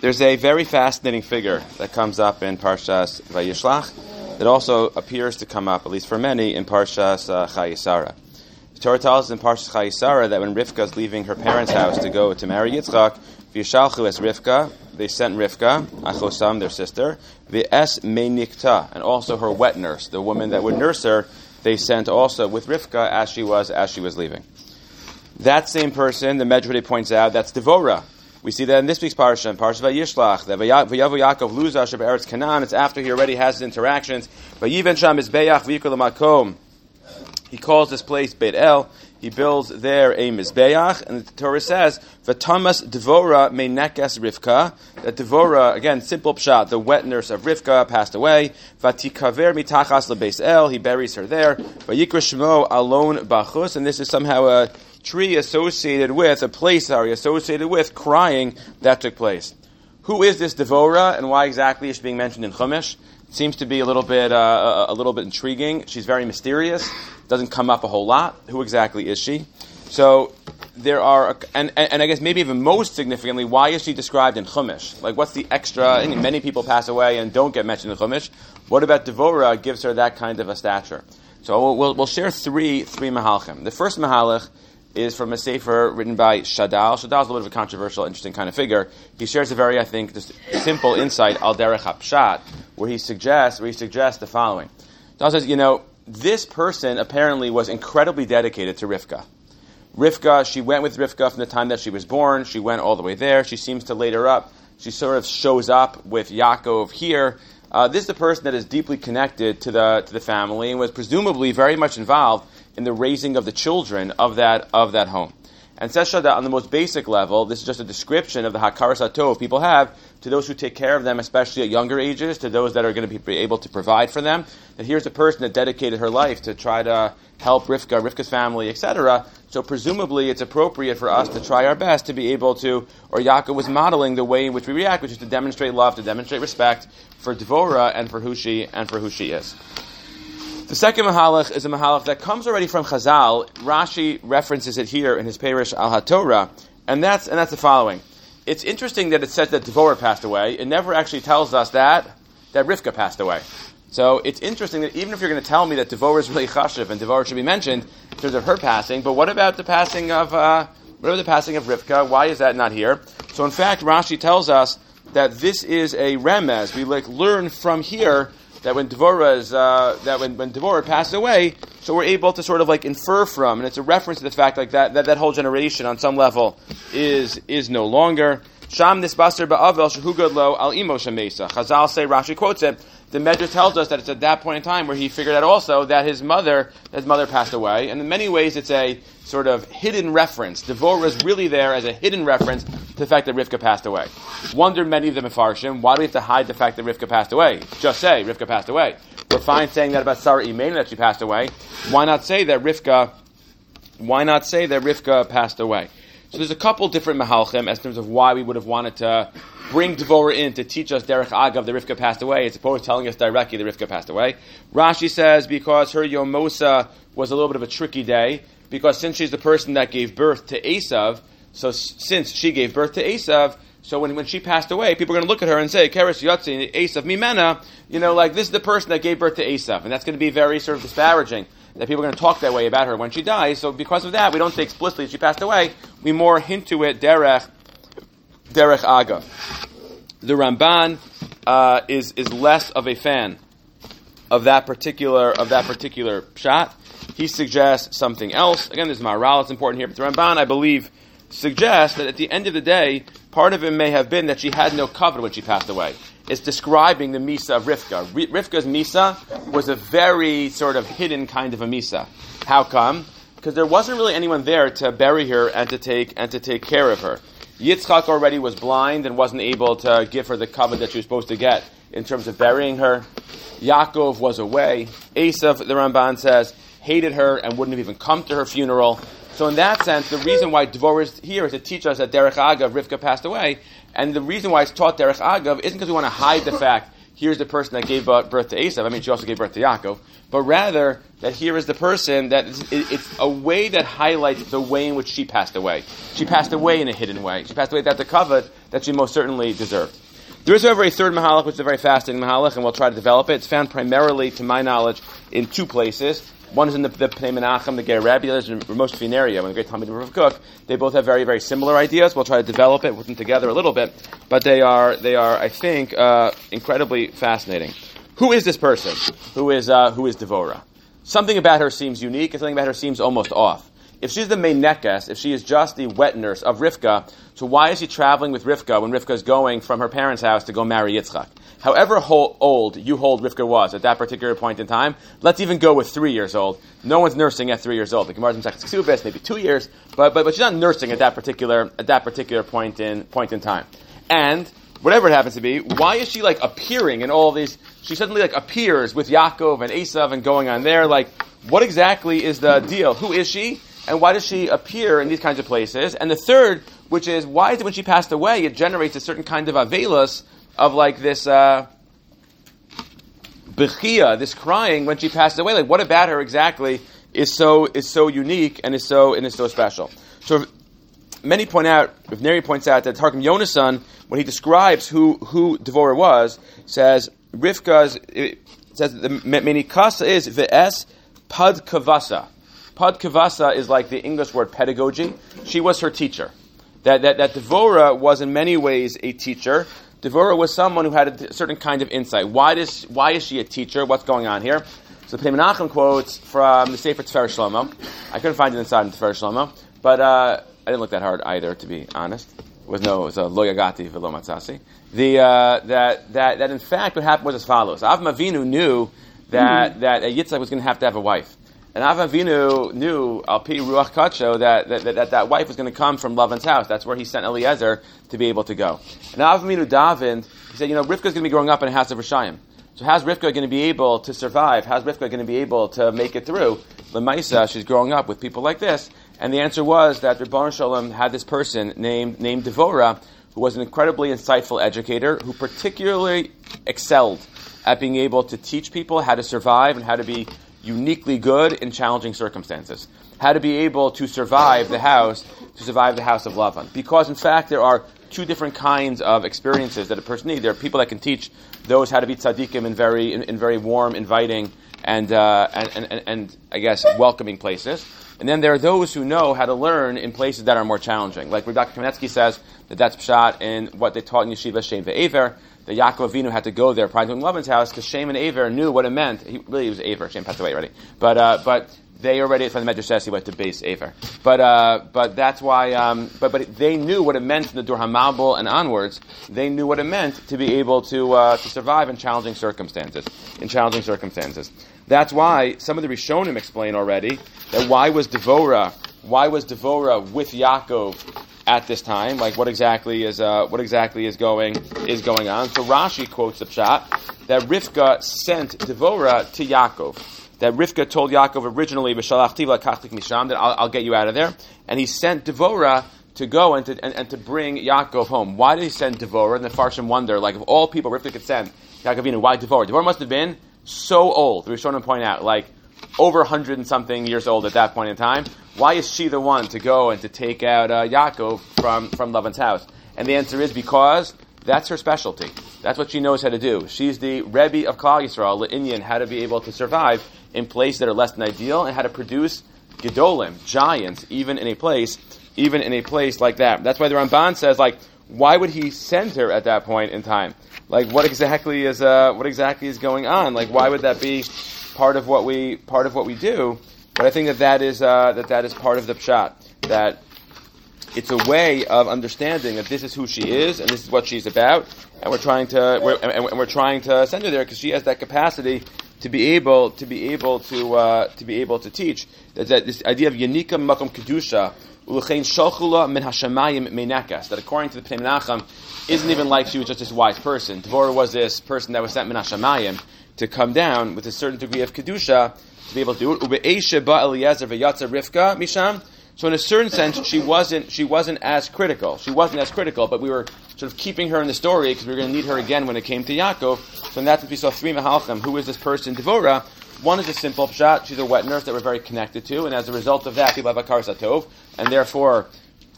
There's a very fascinating figure that comes up in Parshas Vayishlach that also appears to come up, at least for many, in Parshas uh, Chayesara. The Torah tells in Parshas Chayesara that when Rivka is leaving her parents' house to go to marry Yitzchak, V'yishalchu es Rivka, they sent Rivka, Achosam, their sister, V'es Meinikta, and also her wet nurse, the woman that would nurse her, they sent also with Rivka as she was as she was leaving. That same person, the Medrash points out, that's Devora. We see that in this week's parsha, parsha Vayishlach, that Vayavu Yaakov Luza Sheb Eretz Canaan. It's after he already has his interactions. Vayiven Sham Mizbeach V'yikol Makom. He calls this place Beit El. He builds there a Mizbeach, and the Torah says, "V'tamas Devora nekes Rivka." That Devora, again, simple pshat, the wet nurse of Rivka passed away. Vatikaver mitachas lebeis El. He buries her there. Vayikra Shmo Alon Bachus, and this is somehow a tree associated with, a place, sorry, associated with crying that took place. Who is this Devora and why exactly is she being mentioned in Chumash? It seems to be a little bit, uh, a, little bit intriguing. She's very mysterious. Doesn't come up a whole lot. Who exactly is she? So there are, and, and, I guess maybe even most significantly, why is she described in Chumash? Like, what's the extra? many people pass away and don't get mentioned in Chumash. What about Devora gives her that kind of a stature? So we'll, we'll, we'll share three three mahalchim. The first mahalach is from a sefer written by Shadal. Shadal is a little bit of a controversial, interesting kind of figure. He shares a very, I think, just simple insight, al derech hapshat, where he suggests, where he suggests the following. Shadal says, you know, this person apparently was incredibly dedicated to Rivka. Rivka, she went with Rivka from the time that she was born. She went all the way there. She seems to later up. She sort of shows up with Yaakov here. Uh, this is a person that is deeply connected to the to the family and was presumably very much involved in the raising of the children of that of that home. And says Shadal, on the most basic level, this is just a description of the Hakaras Hatov people have to those who take care of them, especially at younger ages, to those that are going to be able to provide for them. That here's a person that dedicated her life to try to help Rivka, Rivka's family, etc. So presumably it's appropriate for us to try our best to be able to, or Yaakov was modeling the way in which we react, which is to demonstrate love, to demonstrate respect for Devora and for who she and for who she is. The second mahalach is a mahalach that comes already from Chazal. Rashi references it here in his peirush Al HaTorah, and that's and that's the following. It's interesting that it says that Devorah passed away. It never actually tells us that that Rivka passed away. So it's interesting that even if you're going to tell me that Devorah is really chashiv and Devorah should be mentioned in terms of her passing, but what about the passing of uh, what about the passing of Rivka? Why is that not here? So in fact, Rashi tells us that this is a remez. We like learn from here that when Devorah is, uh, that when, when Devorah passed away, so we're able to sort of like infer from, and it's a reference to the fact like that, that, that whole generation on some level is, is no longer. Sham nisbaser ba'avel shehugad lo al imo shemesa. Chazal say, Rashi quotes it, the Medrash tells us that it's at that point in time where he figured out also that his mother, his mother passed away, and in many ways it's a sort of hidden reference. Devorah is really there as a hidden reference to the fact that Rivka passed away. Wonder many of the Mefarshim, why do we have to hide the fact that Rivka passed away? Just say Rivka passed away. We're fine saying that about Sarah Imein that she passed away. Why not say that Rivka? Why not say that Rivka passed away? So there's a couple different mahalchim as terms of why we would have wanted to bring Dvorah in to teach us Derech Agav, the Rivka passed away, as opposed to telling us directly the Rivka passed away. Rashi says because her Yomosa was a little bit of a tricky day, because since she's the person that gave birth to Esav, so since she gave birth to Esav, so when, when she passed away, people are going to look at her and say, Keres Yotzi, Esav Mimena, you know, like this is the person that gave birth to Esav. And that's going to be very sort of disparaging that people are going to talk that way about her when she dies. So because of that, we don't say explicitly she passed away. We more hint to it, Derech Derech Aga. The Ramban uh, is is less of a fan of that particular of that particular pshat. He suggests something else. Again, there's Maharal. It's important here, but the Ramban, I believe, suggests that at the end of the day, part of it may have been that she had no cover when she passed away. It's describing the Misa of Rivka. Rivka's Misa was a very sort of hidden kind of a Misa. How come? Because there wasn't really anyone there to bury her and to take and to take care of her. Yitzchak already was blind and wasn't able to give her the cover that she was supposed to get in terms of burying her. Yaakov was away. Esav, the Ramban says, hated her and wouldn't have even come to her funeral. So in that sense, the reason why Dvorah is here is to teach us that Derech Agav, Rivka passed away. And the reason why it's taught Derech Agav isn't because we want to hide the fact here's the person that gave uh, birth to Esav. I mean, she also gave birth to Yaakov. But rather, that here is the person that it's, it's, a way that highlights the way in which she passed away. She passed away in a hidden way. She passed away without the kavod that she most certainly deserved. There is, however, a third Mahalach, which is a very fascinating Mahalach, and we'll try to develop it. It's found primarily, to my knowledge, in two places. One is in the, the Pnei Menachem, the Ger Rabbi, the in Ramosh Fineria, when the great talmid of Kook. They both have very, very similar ideas. We'll try to develop it, put them together a little bit, but they are, they are, I think, uh, incredibly fascinating. Who is this person? Who is, uh, who is Devora? Something about her seems unique, and something about her seems almost off. If she's the main nekes, if she is just the wet nurse of Rivka, so why is she traveling with Rivka when Rivka is going from her parents' house to go marry Yitzchak? However old you hold Rivka was at that particular point in time, let's even go with three years old. No one's nursing at three years old. The Gemara's in Ksubis, maybe two years, but, but, but she's not nursing at that particular, at that particular point in, point in time. And, whatever it happens to be, why is she like appearing in all these, she suddenly like appears with Yaakov and Esav and going on there, like, what exactly is the deal? Who is she? And why does she appear in these kinds of places? And the third, which is why is it when she passed away, it generates a certain kind of avelus of like this uh, bechia, this crying when she passed away. Like what about her exactly is so is so unique and is so and is so special. So many point out, if Neri points out that Targum Yonasan, when he describes who who Devorah was, says Rivka's it says the menikasa is v'es pad kavasa. Pad kavasa is like the English word pedagogy. She was her teacher. That, that, that Devorah was in many ways a teacher. Devorah was someone who had a certain kind of insight. Why, does, why is she a teacher? What's going on here? So Pnei Menachem quotes from the Sefer Tifer Shlomo. I couldn't find it inside in Tifer Shlomo, but uh, I didn't look that hard either, to be honest. It was no, it was a loyagati velo matzasi. The uh, that that that in fact what happened was as follows: Avram Avinu knew that mm-hmm. that Yitzchak was going to have to have a wife. And Avinu knew, Al Pi Ruach Kacho, that that, that that wife was going to come from Lavan's house. That's where he sent Eliezer to be able to go. And Avinu David, he said, you know, Rivka's going to be growing up in a house of Rishayim. So how's Rivka going to be able to survive? How's Rivka going to be able to make it through? Lemaisa, she's growing up with people like this. And the answer was that Ribbon Shalom had this person named, named Devora, who was an incredibly insightful educator, who particularly excelled at being able to teach people how to survive and how to be uniquely good in challenging circumstances. How to be able to survive the house, to survive the house of Lavan. Because in fact, there are two different kinds of experiences that a person needs. There are people that can teach those how to be tzaddikim in very, in, in very warm, inviting, and, uh, and, and, and, I guess welcoming places. And then there are those who know how to learn in places that are more challenging. Like where Dr. Kamenetsky says that that's pshat in what they taught in Yeshiva Shem Ve'ever, that Yaakov Avinu had to go there prior to Lavan's house because Shem and Aver knew what it meant. He really was Aver. Shem passed away already, but uh, but they already from the Medrash says he went to base Aver. But uh, but that's why. Um, but but they knew what it meant from the Dor Hamabul and onwards. They knew what it meant to be able to uh, to survive in challenging circumstances. In challenging circumstances. That's why some of the Rishonim explain already that why was Devora why was Devora with Yaakov at this time. Like what exactly is uh, what exactly is going is going on. So Rashi quotes the pshat that Rivka sent Devora to Yaakov. That Rivka told Yaakov originally, misham, that I'll, I'll, get you out of there, and he sent Devora to go and to, and, and, to bring Yaakov home. Why did he send Devora? And the Farshim wonder, like, of all people Rivka could send Yaakov, why Devora? Devora must have been so old. The Rishonim point out, like, over 100 and something years old at that point in time. Why is she the one to go and to take out uh, Yaakov from, from Lavan's house? And the answer is because that's her specialty. That's what she knows how to do. She's the Rebbe of Klal Yisrael, Indian, how to be able to survive in places that are less than ideal and how to produce gedolim, giants, even in a place, even in a place like that. That's why the Ramban says, like, why would he send her at that point in time? Like, what exactly is uh, what exactly is going on? Like, why would that be part of what we part of what we do. But I think that that is uh, that that is part of the pshat that it's a way of understanding that this is who she is and this is what she's about, and we're trying to we're, and, and, we're trying to send her there because she has that capacity to be able to be able to uh, to be able to teach. That, that this idea of yanika makom kedusha Uluchain Shochula Minhashamayim menakas, that according to the Pnei Menachem, isn't even like she was just this wise person. Devorah was this person that was sent min hashamayim to come down with a certain degree of kedusha to be able to do it. Rivka. So in a certain sense, she wasn't she wasn't as critical. She wasn't as critical, but we were sort of keeping her in the story because we were going to need her again when it came to Yaakov. So in that sense, we saw three Mahalchim. Who is this person, Devora? One is a simple pshat. She's a wet nurse that we're very connected to, and as a result of that, people have a karsatov, and therefore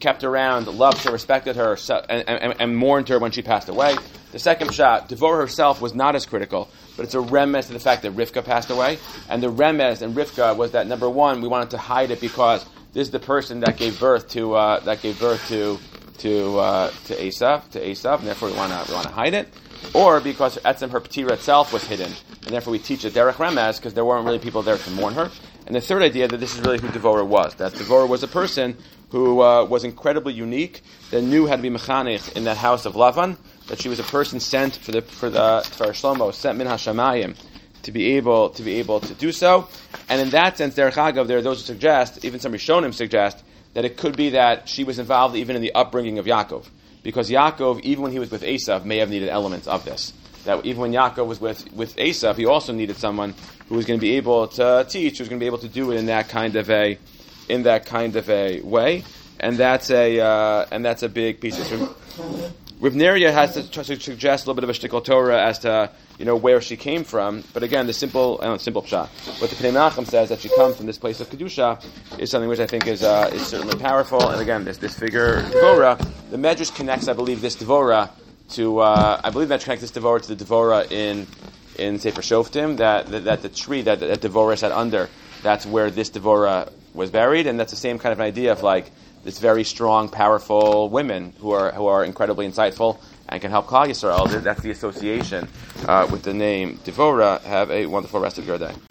kept around, loved her, respected her, and, and, and, mourned her when she passed away. The second pshat, Devora herself was not as critical, but it's a remez to the fact that Rivka passed away. And the remez in Rivka was that number one, we wanted to hide it because this is the person that gave birth to uh, that gave birth to to uh, to Esav, to Esav, and therefore we want to we want to hide it, or because Etzem her patira itself was hidden, and therefore we teach it derech remez because there weren't really people there to mourn her. And the third idea that this is really who Devora was, that Devora was a person who uh, was incredibly unique, that knew how to be mechanich in that house of Lavan, that she was a person sent for the for the for Shlomo, sent min hashamayim to be able to be able to do so. And in that sense, Derech Agav, there are those who suggest, even some Rishonim suggest, that it could be that she was involved even in the upbringing of Yaakov. Because Yaakov, even when he was with Esav, may have needed elements of this. That even when Yaakov was with, with Esav, he also needed someone who was going to be able to teach, who was going to be able to do it in that kind of a in that kind of a way, and that's a uh, and that's a big piece. Rav Neria has to, to, suggest a little bit of a shtickle Torah as to you know where she came from, but again, the simple uh, simple pshat. What the Pnei Menachem says that she comes from this place of kedusha is something which I think is uh, is certainly powerful. And again, this this figure Devora, the Medrash connects, I believe, this Devora to uh, I believe that connects this Devora to the Devora in in Sefer Shoftim that, that, that the tree that, that Devora sat under. That's where this Devora was buried, and that's the same kind of an idea of like this very strong, powerful women who are who are incredibly insightful and can help Klal Yisrael. That's the association uh, with the name Devora. Have a wonderful rest of your day.